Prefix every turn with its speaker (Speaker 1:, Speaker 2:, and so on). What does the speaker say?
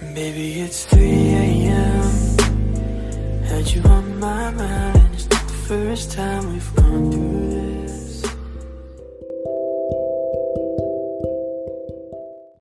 Speaker 1: Baby, it's 3 a.m. Had you on my mind, and it's not the first time we've gone through.